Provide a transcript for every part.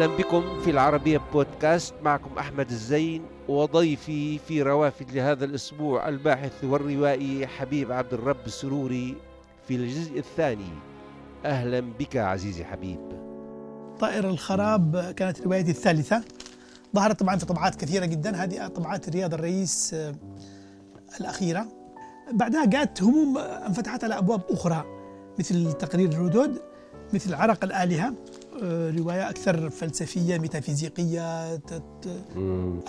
أهلا بكم في العربية بودكاست. معكم أحمد الزين وضيفي في روافد لهذا الأسبوع الباحث والروائي حبيب عبد الرب السروري في الجزء الثاني. أهلا بك عزيزي حبيب. طائر الخراب كانت روايتي الثالثة. ظهرت طبعا في طبعات كثيرة جدا. هذه طبعات رياض الرئيس آه، الأخيرة. بعدها جاءت هموم انفتحت على أبواب أخرى مثل تقرير الردود مثل عرق الآلهة. رواية أكثر فلسفية ميتافيزيقية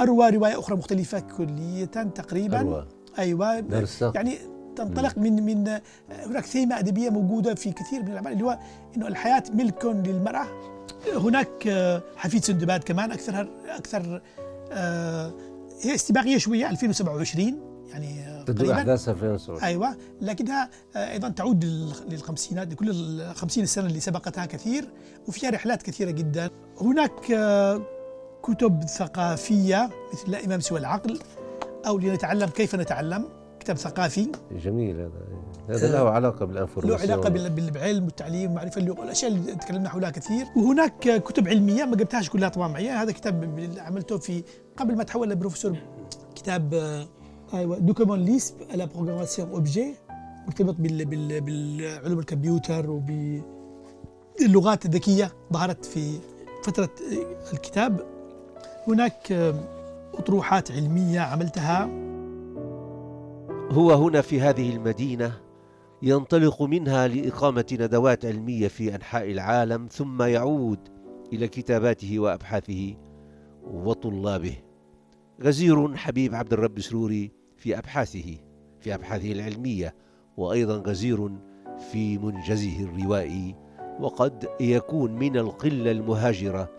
أروى رواية أخرى مختلفة كلية تقريبا. أروى. أيوة. درسة. يعني تنطلق من من هناك ثيمة أدبية موجودة في كثير من الأعمال اللي هو إنه الحياة ملك للمرأة. هناك آه، حفيد سندباد كمان أكثر أكثر آه، هي استباقية شوية 2027 يعني آه، تدور قريباً. أحداثها في نصر أيوه. لكنها آه، أيضا تعود لل- للخمسينات لكل الخمسين السنة اللي سبقتها كثير وفيها رحلات كثيرة جدا. هناك آه، كتب ثقافية مثل لا إمام سوى العقل أو لنتعلم كيف نتعلم كتاب ثقافي. جميل هذا. هذا له علاقة له بالانفورماسيون علاقة بال- بال- بالعلم والتعليم والمعرفة اللغة الاشياء اللي تكلمنا حولها كثير. وهناك آه، كتب علمية ما جبتهاش كلها طبعا معي. هذا كتاب عملته في قبل ما اتحول لبروفيسور كتاب آه، أيوه. document Lisp la programmation objet مرتبط بال بال بالعلوم الكمبيوتر وباللغات الذكية ظهرت في فترة الكتاب. هناك أطروحات علمية عملتها. هو هنا في هذه المدينة ينطلق منها لإقامة ندوات علمية في أنحاء العالم ثم يعود إلى كتاباته وأبحاثه وطلابه. غزير حبيب عبد الرب سروري في أبحاثه في أبحاثه العلمية وأيضا غزير في منجزه الروائي وقد يكون من القلة المهاجرة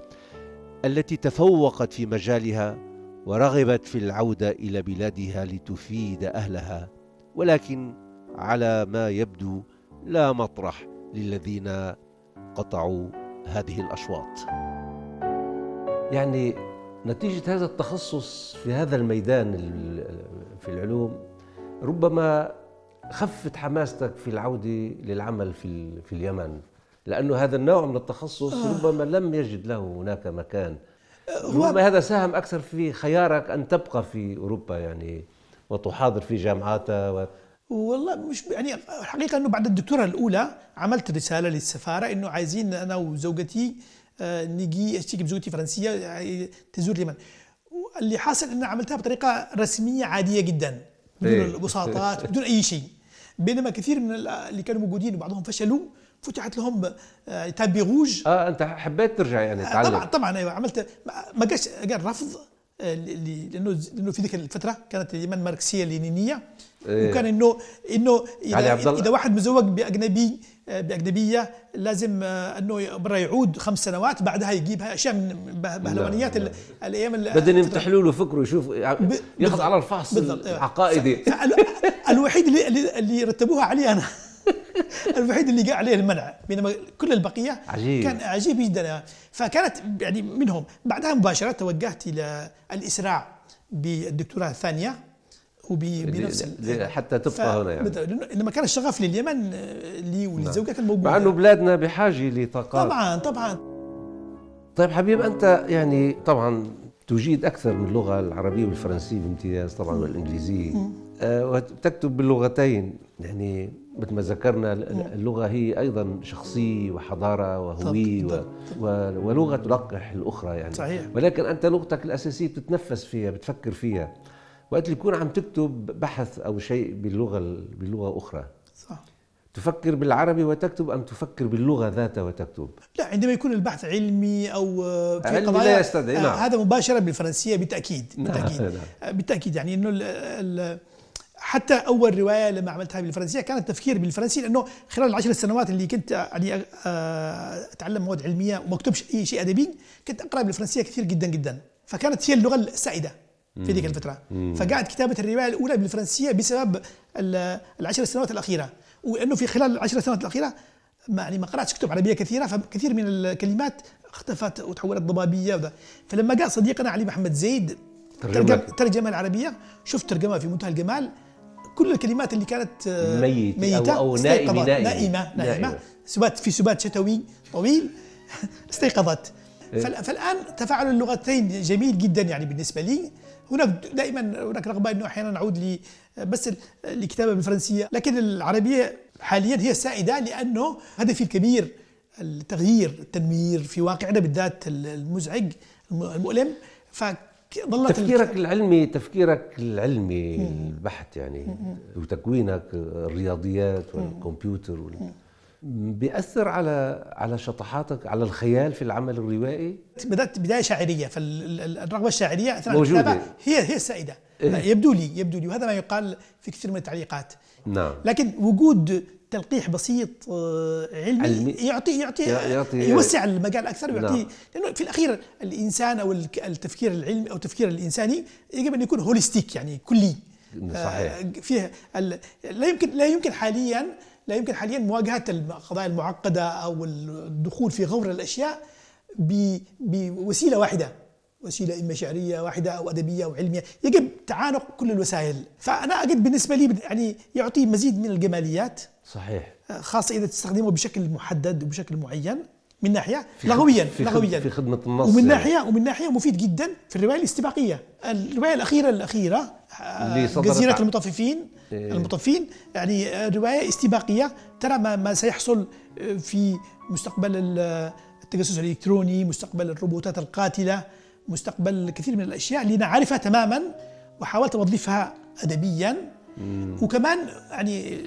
التي تفوقت في مجالها ورغبت في العودة إلى بلادها لتفيد أهلها ولكن على ما يبدو لا مطرح للذين قطعوا هذه الأشواط. يعني نتيجة هذا التخصص في هذا الميدان ال- في العلوم ربما خفت حماستك في العودة للعمل في في اليمن لأنه هذا النوع من التخصص ربما لم يجد له هناك مكان. ربما هذا ساهم أكثر في خيارك أن تبقى في أوروبا يعني وتحاضر في جامعاتها و... والله مش يعني الحقيقة إنه بعد الدكتوراه الأولى عملت رسالة للسفارة إنه عايزين أنا وزوجتي آه، نجي اشتكي بزوجتي فرنسية آه، تزور اليمن اللي حاصل ان عملتها بطريقة رسمية عادية جدا بدون إيه. الوساطات بدون أي شيء بينما كثير من ال- اللي كانوا موجودين وبعضهم فشلوا فتحت لهم آه، تابي روج آه أنت حبيت ترجع يعني طبعا تتعلم طبعا أيوه عملت ما- جاش قال رفض آه، لأنه لأنه في ذيك الفترة كانت اليمن ماركسيه لينينية. وكان انه إنه اذا. إذا واحد مزوج بأجنبي بأجنبية لازم آه، إنه برا يعود خمس سنوات بعدها يجيبها أشياء من به- بهلوانيات لا. ال- الأيام ال- بدهم يمتحلوا له فكره يشوف ياخذ. على الفحص. العقائدي الوحيد اللي اللي, اللي رتبوها علي أنا الوحيد اللي جاء عليه المنع بينما كل البقية عجيب. كان عجيب جدا فكانت يعني منهم بعدها مباشرة توجهت إلى الإسراع بالدكتوراه الثانية وبنفس ل- حتى تبقى هنا يعني. لما كان الشغف لليمن آه، لي وللزوجه كان موجود. مع إنه بلادنا بحاجة لطاقات طبعا طبعا. طيب حبيب أنت يعني طبعا تجيد أكثر من اللغة العربية والفرنسية بامتياز طبعا والإنجليزية. آه، وتكتب باللغتين. يعني مثل ما ذكرنا اللغة هي أيضا شخصية وحضارة وهوية. و... ولغة تلقح الأخرى يعني. صحيح. ولكن أنت لغتك الأساسية بتتنفس فيها بتفكر فيها. وقت اللي يكون عم تكتب بحث أو شيء باللغة باللغة أخرى. صح. تفكر بالعربي وتكتب أم تفكر باللغة ذاتها وتكتب؟ لا عندما يكون البحث علمي أو آه، في علمي قضايا لا يستدعي، آه، نعم. هذا مباشرة بالفرنسية بالتأكيد نعم، بالتأكيد. نعم. آه، بالتأكيد. يعني إنه ال- ال- حتى أول رواية لما عملتها بالفرنسية كانت تفكير بالفرنسي لأنه خلال العشر سنوات اللي كنت يعني آه، أتعلم مواد علمية وما اكتبش أي شيء أدبي كنت أقرأ بالفرنسية كثير جدا جدا. فكانت هي اللغة السائدة. في ذيك الفترة. فقعدت كتابة الرواية الأولى بالفرنسية بسبب ال- العشر سنوات الأخيرة. وأنه في خلال العشر سنوات الأخيرة ما يعني ما قرأتش كتب عربية كثيرة فكثير من الكلمات اختفت وتحولت ضبابية وذا. فلما جاء صديقنا علي محمد زيد ترجم ترجم لك. ترجمة العربية شفت ترجمة في منتهى الجمال. كل الكلمات اللي كانت آه، ميت أو- ميتة. أو استيقظت. نائمة- نائمة. نائمة نائمة. سبات في سبات شتوي طويل. استيقظت. فال- فالآن تفاعل اللغتين جميل جدا يعني بالنسبة لي. هناك دائما هناك رغبة إنه أحيانا نعود ل بس ال- الكتابة بالفرنسية. لكن العربية حاليا هي السائده لأنه هدفي الكبير التغيير التنوير في واقعنا بالذات المزعج الم- المؤلم. فظلت ال- تفكيرك العلمي تفكيرك العلمي البحت يعني وتكوينك الرياضيات والكمبيوتر وال... بيأثر على على شطحاتك على الخيال في العمل الروائي بدأت بداية شاعرية فالرغبة الشاعرية أثناء موجودة. الكتابه هي هي السائدة إيه. يبدو لي يبدو لي وهذا ما يقال في كثير من التعليقات نعم لكن وجود تلقيح بسيط آه، علمي, علمي. يعطي يعطي, يعطي- يوسع المجال أكثر ويعطي نعم. لأنه في الأخير الإنسان أو التفكير العلمي أو التفكير الإنساني يجب أن يكون هوليستيك يعني كلي صحيح. آه، فيه لا يمكن لا يمكن حاليا لا يمكن حاليا مواجهة القضايا المعقدة أو الدخول في غور الأشياء بوسيلة واحدة وسيلة إما شعرية واحدة أو أدبية أو علمية. يجب تعانق كل الوسائل. فأنا أجد بالنسبة لي يعني يعطي مزيد من الجماليات صحيح. خاصة إذا تستخدمه بشكل محدد وبشكل معين من ناحية لغويا في لغويا. في خدمة النص ومن يعني. ناحيه ومن ناحية مفيد جدا في الرواية الإستباقية. الرواية الأخيرة الأخيرة آه، جزيرة المطففين. المطفين. يعني آه، روايه استباقية ترى ما, ما سيحصل آه، في مستقبل ال- التجسس الإلكتروني مستقبل الروبوتات القاتلة مستقبل كثير من الأشياء اللي نعرفها تماما وحاولت اوظفها ادبيا. وكمان يعني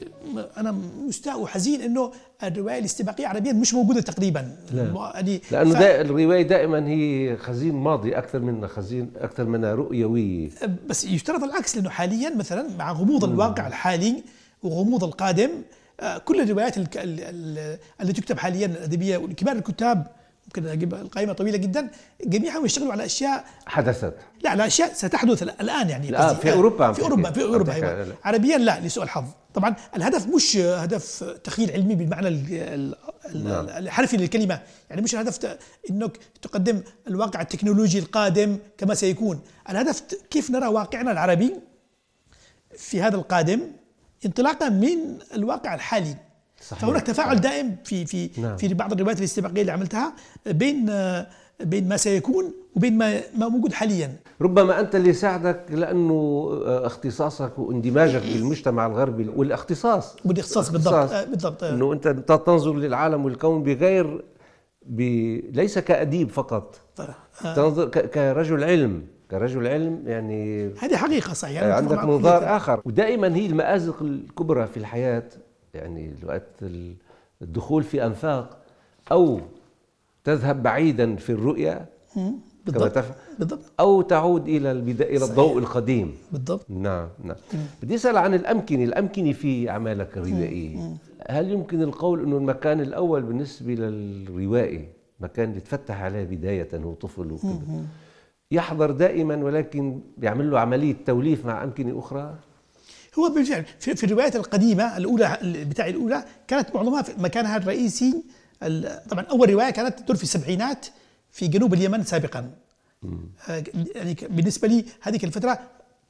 أنا مستاء وحزين إنه الرواية الاستباقية عربيا مش موجودة تقريبا. لا. يعني لأنه ف- دا الرواية دائما هي خزين ماضي أكثر منها خزين أكثر منها رؤيويه بس يفترض العكس لأنه حاليا مثلا مع غموض الواقع الحالي وغموض القادم آه، كل الروايات الك- ال- ال- التي تكتب حاليا الأدبية وكبار الكتاب ممكن أجيب القائمة طويلة جدا جميعهم يشتغلوا على أشياء حدثت لا على أشياء ستحدث الآن يعني لا،. في أوروبا عم في. أوروبا في أوروبا لا. عربيا لا لسوء الحظ طبعا الهدف مش هدف تخيل علمي بالمعنى ال- ال- ال- نعم. الحرفي للكلمة يعني مش الهدف إنك تقدم الواقع التكنولوجي القادم كما سيكون الهدف كيف نرى واقعنا العربي في هذا القادم انطلاقا من الواقع الحالي صحيح. فهناك تفاعل دائم في في نعم. في بعض الروايات الاستباقيه اللي عملتها بين بين ما سيكون وبين ما ما موجود حاليا. ربما أنت اللي ساعدك لأنه آه، اختصاصك واندماجك بالمجتمع الغربي والاختصاص. بالاختصاص بالضبط. آه، بالضبط. آه. إنه أنت تنظر للعالم والكون بغير ب... ليس كأديب فقط. آه. تنظر ك... كرجل علم. كرجل علم يعني هذه حقيقة صحيح. أنا عندك منظار. آخر. ودائما هي المآزق الكبرى في الحياة. يعني وقت ال- الدخول في أنفاق أو تذهب بعيدا في. كما بالضبط بالضبط. أو تعود إلى البداية إلى الضوء القديم. بالضبط. نعم نعم. بدي أسأل عن الأمكنة الأمكنة في أعمالك الروائية. هل يمكن القول إنه المكان الأول بالنسبة للروائي مكان اللي تفتح عليه بداية هو طفل وكذا يحضر دائما ولكن بيعمل له عملية توليف مع أمكنة أخرى؟ هو بالفعل في, في الروايات القديمة الأولى بتاعي الأولى كانت معظمها في مكانها الرئيسي ال- طبعا أول رواية كانت تدور في السبعينات في جنوب اليمن سابقا. آه، يعني بالنسبة لي هذه الفترة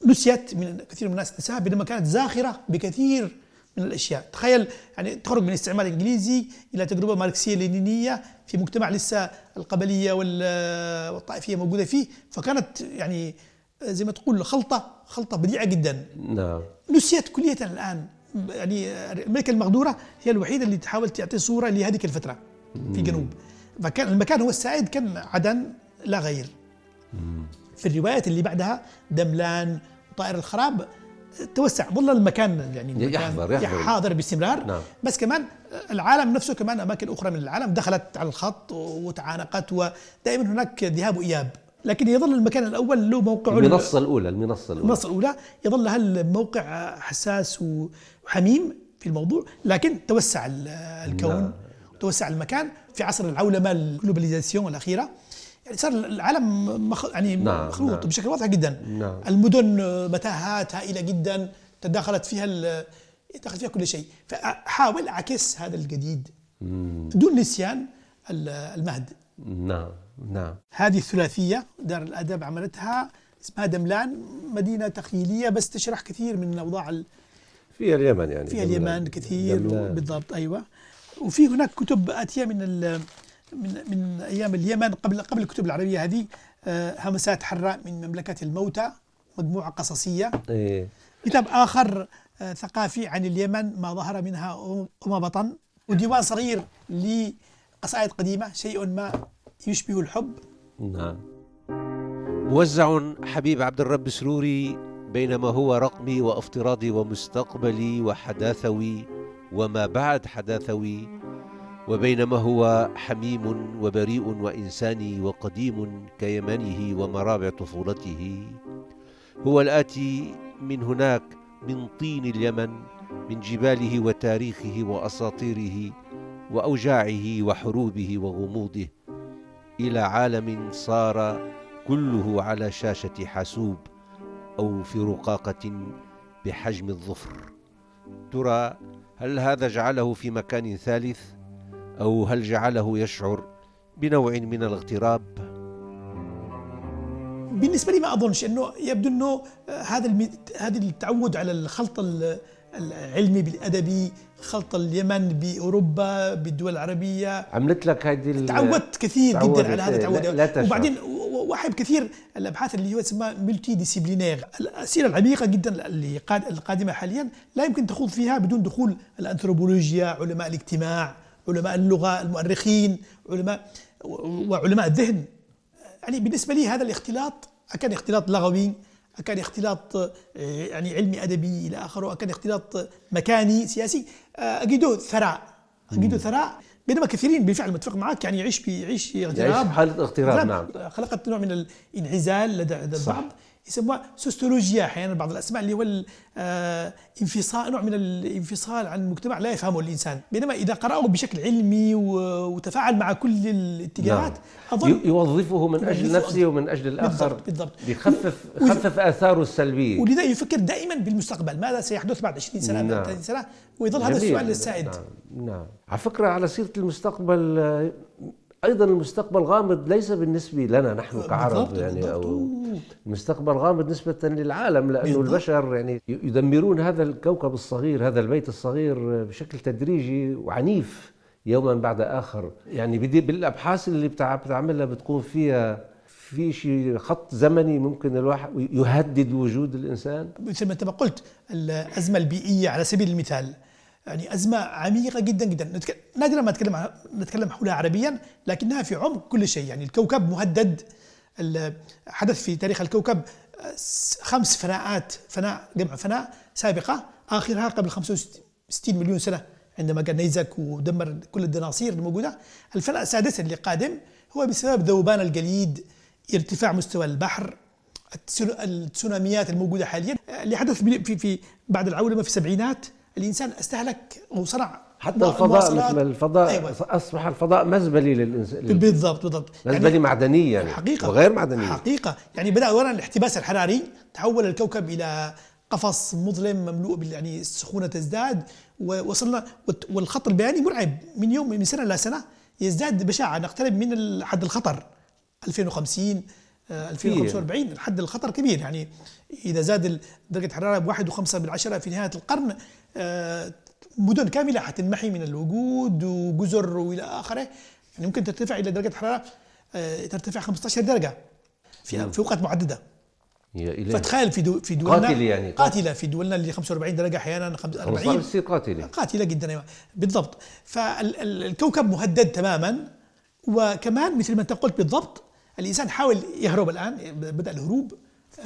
نسيت من كثير من الناس نساها بينما كانت زاخرة بكثير من الأشياء. تخيل يعني تخرج من الاستعمار الإنجليزي إلى تجربة ماركسيه لينينيه في مجتمع لسه القبلية وال- والطائفية موجودة فيه فكانت يعني زي ما تقول خلطة خلطة بديعة جدا. نعم. نسيت كلية الآن. يعني الملكة المغدورة هي الوحيدة اللي تحاول تعطي صورة لهذه الفترة في جنوب. فكان المكان هو السائد كان عدن لا غير. في الروايات اللي بعدها دملان طائر الخراب توسع ظل المكان يعني المكان يحضر- يحضر. حاضر باستمرار. نعم. بس كمان العالم نفسه كمان أماكن أخرى من العالم دخلت على الخط وتعانقت ودائما هناك ذهاب وإياب. لكن يظل المكان الأول له موقعه المنصة الأولى المنصة الأولى. المنصة الأولى. يظل هالموقع حساس وحميم في الموضوع لكن توسع ال- الكون نعم. توسع المكان في عصر العولمة الجلوباليزاسيون الأخيرة. يعني صار العالم مخ... يعني نعم، مخلوط نعم. بشكل واضح جدا. نعم. المدن متاهات هائلة جدا تداخلت فيها ال... دخل فيها كل شيء. فأحاول أعكس هذا الجديد. دون نسيان ال- المهد. نعم. نعم هذه الثلاثية دار الأدب عملتها اسمها دملان مدينة تخيلية بس تشرح كثير من أوضاع ال- فيها اليمن يعني فيها دملان. اليمن كثير دملان. بالضبط أيوة وفي هناك كتب آتية من ال- من من أيام اليمن قبل قبل الكتب العربية هذه آه، همسات حراء من مملكة الموتى مجموعة قصصية إيه. كتاب آخر آه، ثقافي عن اليمن ما ظهر منها وما بطن وديوان صغير لقصائد قديمة شيء ما يشبه الحب. نعم. موزع حبيب عبد الرب سروري بينما هو رقمي وافتراضي ومستقبلي وحداثوي وما بعد حداثوي وبينما هو حميم وبريء وانساني وقديم كيمنه ومرابع طفولته. هو الآتي من هناك من طين اليمن من جباله وتاريخه وأساطيره وأوجاعه وحروبه وغموضه. إلى عالم صار كله على شاشة حاسوب أو في رقاقة بحجم الظفر ترى هل هذا جعله في مكان ثالث أو هل جعله يشعر بنوع من الاغتراب بالنسبة لي ما أظنش إنه يبدو إنه هذا. هذا التعود على الخلط العلمي بالادبي خلط اليمن بأوروبا بالدول العربية. عملت لك هذه تعودت كثير جدا على هذا لا تشعر. وبعدين واحب كثير الأبحاث اللي هو تسمى ملتي ديسيبلينير الأسئلة العميقة جدا اللي القادمة حاليا لا يمكن تخوض فيها بدون دخول الأنثروبولوجيا علماء الاجتماع علماء اللغة المؤرخين علماء وعلماء الذهن. يعني بالنسبة لي هذا الاختلاط كان اختلاط لغوي كان اختلاط آه، يعني علمي أدبي إلى آخره كان اختلاط مكاني سياسي. آه، اجده ثراء. اجده ثراء بينما كثيرين بالفعل متفق معك يعني يعيش بيعيش في اغتراب. يعيش حالة اغتراب نعم. خلقت نوع من الانعزال لدى البعض. يسموها سوستولوجيا أحيانا بعض الأسماء اللي هو الانفصال نوع من الانفصال عن المجتمع لا يفهمه الإنسان. بينما إذا قراه بشكل علمي وتفاعل مع كل الاتجاهات نعم. أظن يوظفه من أجل نفسه ومن أجل الآخر بالضبط. بالضبط بيخفف خفف آثاره السلبية. ولذا يفكر دائما بالمستقبل. ماذا سيحدث بعد 20 سنة نعم. 30 سنة؟ ويظل هذا السؤال السائد. نعم. نعم. على فكرة على سيرة المستقبل أيضا المستقبل غامض ليس بالنسبة لنا نحن كعرب يعني أو المستقبل غامض نسبة للعالم لأنه البشر يعني يدمرون هذا الكوكب الصغير هذا البيت الصغير بشكل تدريجي وعنيف يوما بعد آخر. يعني بالأبحاث اللي بتعملها بتكون فيها في شيء خط زمني ممكن الواحد يهدد وجود الإنسان. مثل ما انت ما قلت الأزمة البيئية على سبيل المثال يعني أزمة عميقة جدا جدا. نادرا ما نتكلم نتكلم حولها عربيا لكنها في عمق كل شيء. يعني الكوكب مهدد. حدث في تاريخ الكوكب خمس فناءات فناء جمع فناء سابقة آخرها قبل 65 مليون سنة عندما كان نيزك ودمر كل الدناصير الموجودة. الفناء السادس اللي قادم هو بسبب ذوبان الجليد ارتفاع مستوى البحر التسوناميات الموجودة حاليا. اللي حدث في في بعد العولمة في السبعينات الإنسان استهلك وصنع حتى الفضاء مثل الفضاء أيوة. أصبح الفضاء مزبلي للانسان بالضبط بالضبط. مزبلي يعني معدني يعني حقيقة وغير معدني حقيقة يعني بدأ اولا الاحتباس الحراري تحول الكوكب إلى قفص مظلم مملوء يعني السخونة تزداد ووصلنا والخط البياني مرعب. من يوم من سنة لسنه يزداد بشاعه نقترب من حد الخطر. 2050 2045 آه، الحد الخطر كبير. يعني إذا زاد درجة الحراره بواحد وخمسة بالعشرة في نهاية القرن آه، مدن كاملة حتنمحي من الوجود وجزر وإلى آخره. يعني ممكن ترتفع إلى درجة حرارة آه، ترتفع 15 درجة في نعم. في اوقات معدده يا فتخيل في دو في دولنا قاتلة يعني قاتلة. في دولنا اللي 45 درجة أحيانا 40 تصير قاتلة. قاتلة جدا أيوة بالضبط. فالكوكب مهدد تماما وكمان مثل ما أنت قلت بالضبط الإنسان حاول يهرب الآن بدأ الهروب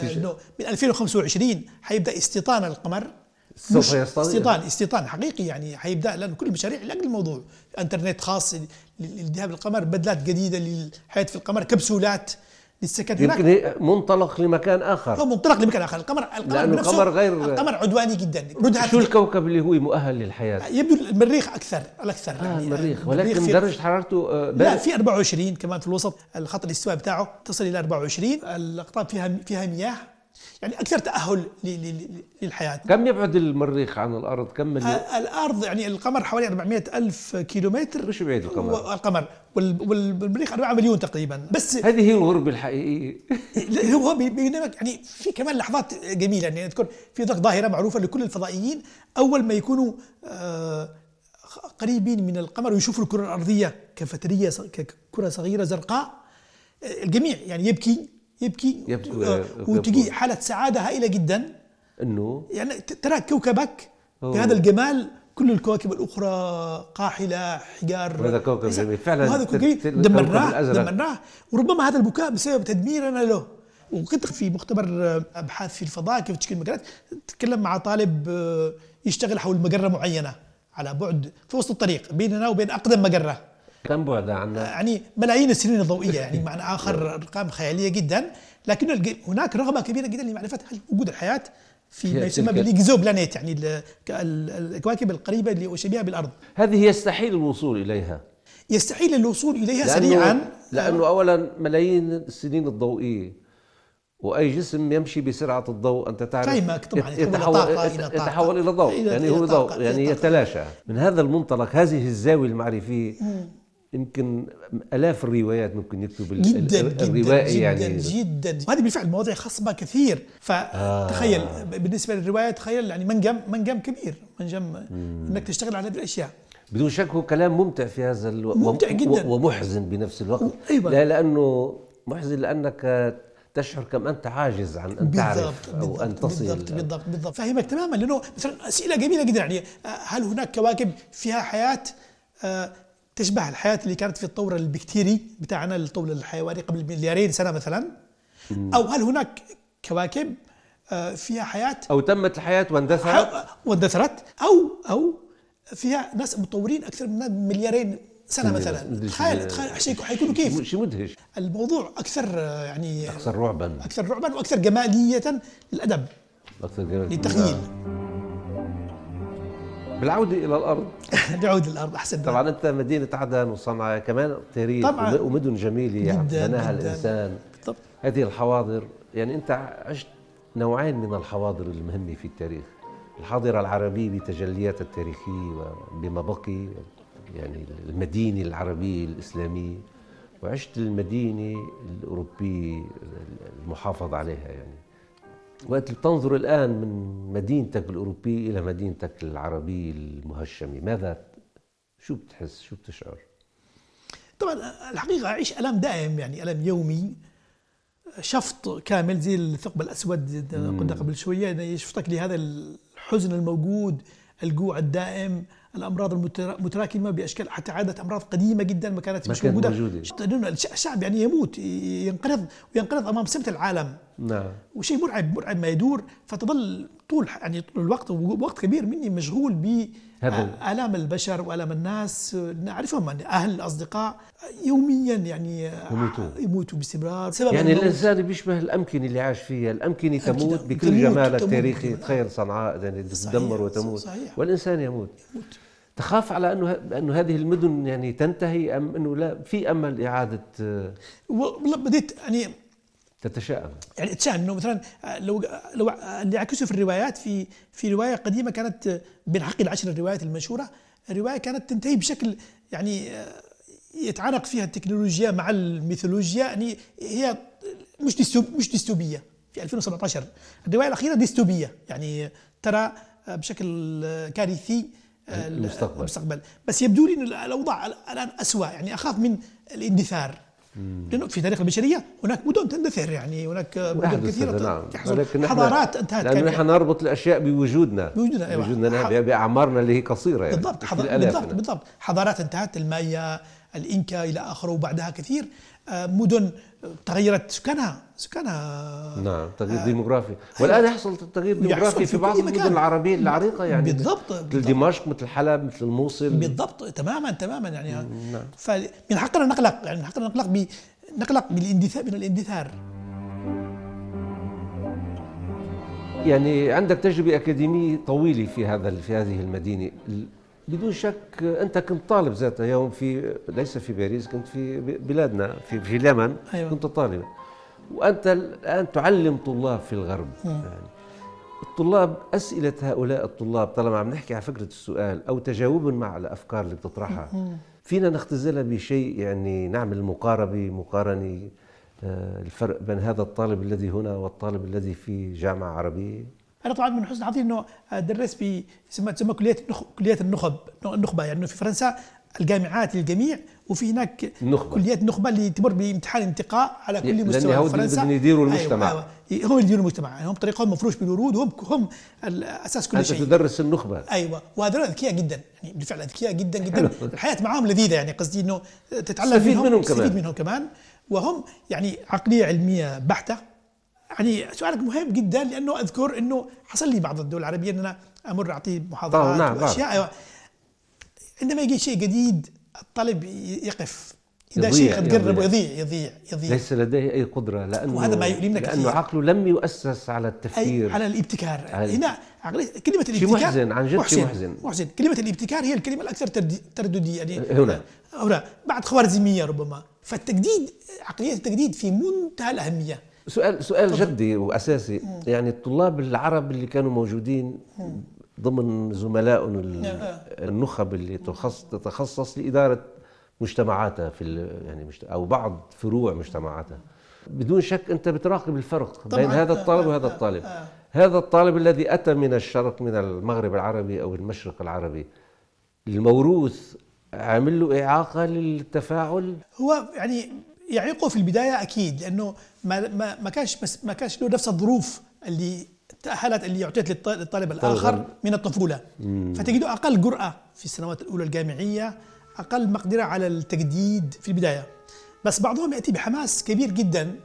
إنه من 2025 حيبدأ استيطان القمر. سوف استيطان استيطان حقيقي يعني حيبدأ لأن كل المشاريع لأجل الموضوع. إنترنت خاص للذهاب للقمر بدلات جديدة للحياة في القمر كبسولات. للسكن هناك. يمكن منطلق لمكان آخر. هو منطلق لمكان آخر. القمر القمر لأنه القمر غير القمر عدواني جدا. شو الكوكب اللي هو مؤهل للحياة؟ يبدو المريخ أكثر الأكثر. آه يعني المريخ. ولكن درجة حرارته آه لا في 24 كمان في الوسط. الخط الاستواء بتاعه تصل إلى 24 الأقطاب فيها فيها مياه. يعني أكثر تأهل للحياة. كم يبعد المريخ عن الأرض؟ كم مليون؟ الأرض يعني القمر حوالي 400 ألف كيلومتر. مش بعيد القمر؟ القمر. والمريخ 4 مليون تقريبا. بس هذه هي الغربه الحقيقية. هو بينما يعني في كمان لحظات جميلة. يعني تكون في ظاهرة معروفة لكل الفضائيين. أول ما يكونوا آه قريبين من القمر ويشوفوا الكرة الأرضية كفتريه ككره صغيرة زرقاء الجميع يعني يبكي. يبكي, يبكي وتجي حالة سعادة هائلة جدا. إنه؟ يعني ترى كوكبك بهذا الجمال كل الكواكب الأخرى قاحلة حجار وهذا كوكب جميل. فعلا وهذا كوكب دمرناه دمرناه وربما هذا البكاء بسبب تدميرنا له. وكنت في مختبر أبحاث في الفضاء كيف تشكيل المجرات. تكلم مع طالب آه، يشتغل حول مجرة معينة على بعد في وسط الطريق بيننا وبين أقدم مجرة. كم بعد عنا؟ يعني ملايين السنين الضوئية يعني معنى آخر أرقام خيالية جدا. لكن هناك رغبة كبيرة جدا لمعرفة هل وجود الحياة في ما يسمى بال exoplanètes يعني الكواكب القريبة اللي وشبيهه بالأرض. هذه يستحيل الوصول إليها. يستحيل الوصول إليها لأنه سريعا. لأنه اولا ملايين السنين الضوئية وأي جسم يمشي بسرعة الضوء أنت تعرف كيمك طبعا يتحول إلى يتحول إلى ضوء يعني هو ضوء يعني يتلاشى. من هذا المنطلق هذه الزاوية المعرفية يمكن آلاف الروايات ممكن يكتب جدا الروائي جدا يعني. جدا. وهذه بالفعل مواضيع خصبه كثير. فتخيل آه. بالنسبة للروايه تخيل يعني منجم منجم كبير منجم إنك تشتغل على هذه الأشياء. بدون شك هو كلام ممتع في هذا الوقت ممتع جدا. ومحزن بنفس الوقت. أيوة. لا لأنه محزن لأنك تشعر كم أنت عاجز عن أن تعرف أو أن تصل بالضبط بالضبط بالضبط. فاهمك تماما لأنه مثلا أسئلة جميلة جدا يعني هل هناك كواكب فيها حياة؟ آه، تشبه الحياة اللي كانت في الطور البكتيري بتاعنا الطور الحيواني قبل مليارين سنة مثلا. أو هل هناك كواكب آه، فيها حياة؟ أو تمت الحياة واندثرت؟ واندثرت. أو أو فيها ناس متطورين أكثر من مليارين سنة مثلا. تخيل تخيل حيكونوا كيف؟ شيء مدهش. الموضوع أكثر آه، يعني أكثر رعبا. أكثر رعبا وأكثر جمالية للأدب. أكثر جماليه للتخيل بالعودة إلى الأرض. نعود للأرض أحسن طبعا أنت مدينة عدن وصنعاء كمان تاريخ طبعا. ومدن جميلة يعني بناها جداً. الإنسان. بالضبط هذه الحواضر يعني أنت عشت نوعين من الحواضر المهمة في التاريخ. الحاضرة العربية بتجلياتها التاريخية وبما بقي يعني المدينة العربية الإسلامية. وعشت المدينة الأوروبية المحافظ عليها يعني. وقت تنظر الآن من مدينتك الأوروبية إلى مدينتك العربية المهشمة ماذا شو بتحس؟ شو بتشعر؟ طبعا الحقيقة أعيش ألم دائم يعني ألم يومي. شفط كامل زي الثقب الأسود قلنا قبل شوية يعني يشفطك لهذا الحزن الموجود الجوع الدائم. الأمراض المتراكمة بأشكال حتى عادت أمراض قديمة جدا ما كانت مش موجودة. موجودة. الشعب يعني يموت ينقرض وينقرض أمام سمه العالم. نعم. وشيء مرعب مرعب ما يدور. فتظل طول يعني طول الوقت ووقت كبير مني مشغول ب آلام البشر وآلام الناس نعرفهم يعني أهل أصدقاء يوميا يعني يموتوا يموتوا باستمرار. سبب يعني الإنسان بيشبه الأمكنة اللي عاش فيها. الأمكنة تموت بكل جمالها التاريخي تخيل صنعاء يعني تدمر وتموت. صحيح. والإنسان يموت. يموت. تخاف على أنه أنه هذه المدن يعني تنتهي أم أنه لا في أمل إعادة والله بديت يعني تتشائم. يعني اتشائم إنه مثلا لو لو اللي عكسه في الروايات في في رواية قديمة كانت بين حق العشر الروايات المشهوره الرواية كانت تنتهي بشكل يعني يتعانق فيها التكنولوجيا مع الميثولوجيا يعني هي مش ديستوب مش ديستوبية. في 2017 الرواية الأخيرة ديستوبية. يعني ترى بشكل كارثي المستقبل. المستقبل. بس يبدو لي إن الأوضاع الآن اسوء يعني أخاف من الاندثار. لأنه في تاريخ البشرية هناك مدن تندثر يعني هناك مدن كثيرة نعم. تحصل حضارات انتهت. لأنه نحن نربط الأشياء بوجودنا. بوجودنا أيوه. بوجودنا بأعمارنا اللي هي قصيرة يعني بالضبط حضر... بالضبط بالضبط. حضارات انتهت المايا الإنكا إلى آخره وبعدها كثير. آه، مدن تغيرت سكانها سكانها نعم تغيير آه ديموغرافي. والآن يحصل تغيير ديموغرافي في بعض المدن العربية العريقة يعني. بالضبط مثل دمشق مثل حلب مثل الموصل بالضبط تماما تماما يعني. نعم. فمن حقنا نقلق يعني من حقنا نقلق ب نقلق بالاندثار من الاندثار. يعني عندك تجربة أكاديمية طويلة في هذا في هذه المدينة. بدون شك أنت كنت طالب ذات يوم في ليس في باريس كنت في بلادنا في في اليمن أيوة. كنت طالبا. وأنت الآن تعلم طلاب في الغرب. يعني الطلاب أسئلة هؤلاء الطلاب طالما عم نحكي على فكرة السؤال أو تجاوبهم مع الأفكار اللي بتطرحها فينا نختزلها بشيء يعني نعمل مقاربة مقارنة آه، الفرق بين هذا الطالب الذي هنا والطالب الذي في جامعة عربية. أنا طبعا من حسن حظي إنه درست في تسمى تسمى كلية كليات النخب النخبة يعني في فرنسا الجامعات للجميع وفي هناك النخبة. كليات نخبة اللي تمر بامتحان انتقاء على كل مستوى لأن في فرنسا. بدهم يديروا المجتمع. أيوة. أيوة هم اللي يديروا المجتمع. يعني هم طريقهم مفروش بالورود هم هم أساس كل أنت شيء. تدرس النخبة. أيوه. وهذول أذكياء جدا يعني بالفعل أذكياء جدا جدا. الحياة معاهم لذيذة يعني قصدي إنه تتعلم تستفيد منهم تستفيد. منهم كمان. وهم يعني عقلية علمية بحتة. يعني سؤالك مهم جدا لأنه أذكر إنه حصل لي بعض الدول العربية إن أنا أمر اعطي محاضرات طبعاً، نعم، وأشياء. أيوة. عندما يجي شيء جديد الطالب يقف. إذا شيء قد قرب يضيع. يضيع يضيع. ليس لديه أي قدرة لأنه وهذا ما يؤلمنا لأنه كثير. عقله لم يؤسس على أي التفكير على الابتكار. على- هنا عقلية- كلمة شيء الابتكار محزن، عن جد شيء محزن. محزن. كلمة الابتكار هي الكلمة الأكثر تردي- ترددية. يعني هنا. هنا. بعد خوارزمية ربما. فالتجديد عقلية التجديد في منتهى الأهمية. سؤال سؤال جدي وأساسي. يعني الطلاب العرب اللي كانوا موجودين ضمن زملائهم آه. النخب اللي تخص تتخصص لإدارة مجتمعاتها في يعني مجت- أو بعض فروع مجتمعاتها. بدون شك أنت بتراقب الفرق. بين هذا الطالب آه، وهذا آه، الطالب. آه. هذا الطالب الذي أتى من الشرق من المغرب العربي أو المشرق العربي الموروث عامل له إعاقة للتفاعل؟ هو يعني يعيقه في البداية أكيد لأنه ما ما ما كانش بس ما كانش له نفس الظروف اللي تأهلت اللي أعطيت للط- للطالب الآخر من الطفولة. فتجده أقل جرأة في السنوات الأولى الجامعية أقل مقدرة على التجديد في البداية. بس بعضهم يأتي بحماس كبير جدا.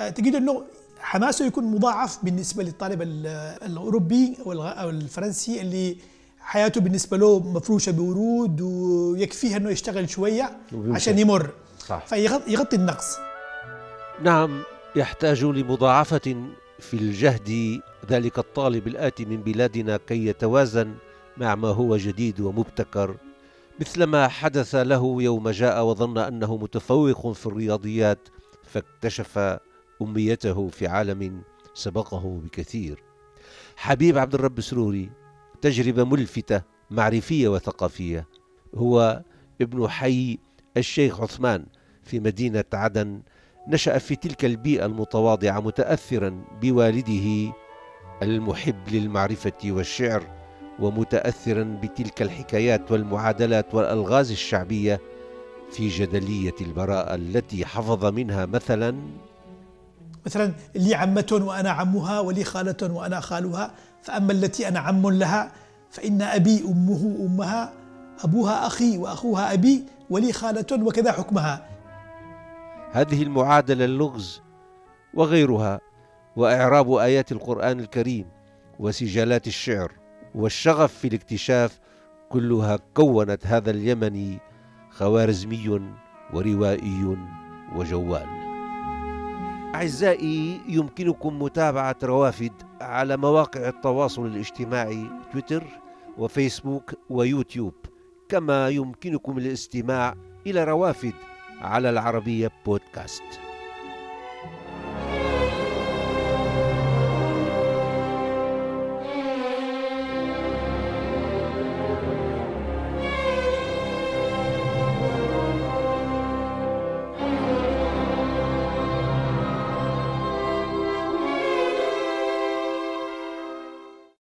آه، تجد أنه حماسه يكون مضاعف بالنسبة للطالب ال- الأوروبي أو الغ- أو الفرنسي اللي حياته بالنسبة له مفروشة بورود ويكفيه أنه يشتغل شوية وبيمشي. عشان يمر. صح. فيغطي النقص. نعم يحتاج لمضاعفة في الجهد ذلك الطالب الآتي من بلادنا كي يتوازن مع ما هو جديد ومبتكر. مثلما حدث له يوم جاء وظن أنه متفوق في الرياضيات فاكتشف أميته في عالم سبقه بكثير. حبيب عبد الرب سروري تجربة ملفتة معرفية وثقافية. هو ابن حي الشيخ عثمان في مدينة عدن نشأ في تلك البيئة المتواضعة متأثرا بوالده المحب للمعرفة والشعر ومتأثرا بتلك الحكايات والمعادلات والألغاز الشعبية في جدلية البراءة التي حفظ منها مثلا مثلا لي عمة وأنا عمها ولي خالة وأنا خالها فأما التي أنا عم لها فإن أبي أمه أمها أبوها أخي وأخوها أبي ولي خالة وكذا حكمها. هذه المعادلة اللغز وغيرها وإعراب آيات القرآن الكريم وسجالات الشعر والشغف في الاكتشاف كلها كونت هذا اليمني خوارزمي وروائي وجوال. أعزائي يمكنكم متابعة روافد على مواقع التواصل الاجتماعي تويتر وفيسبوك ويوتيوب. كما يمكنكم الاستماع إلى روافد على العربية بودكاست.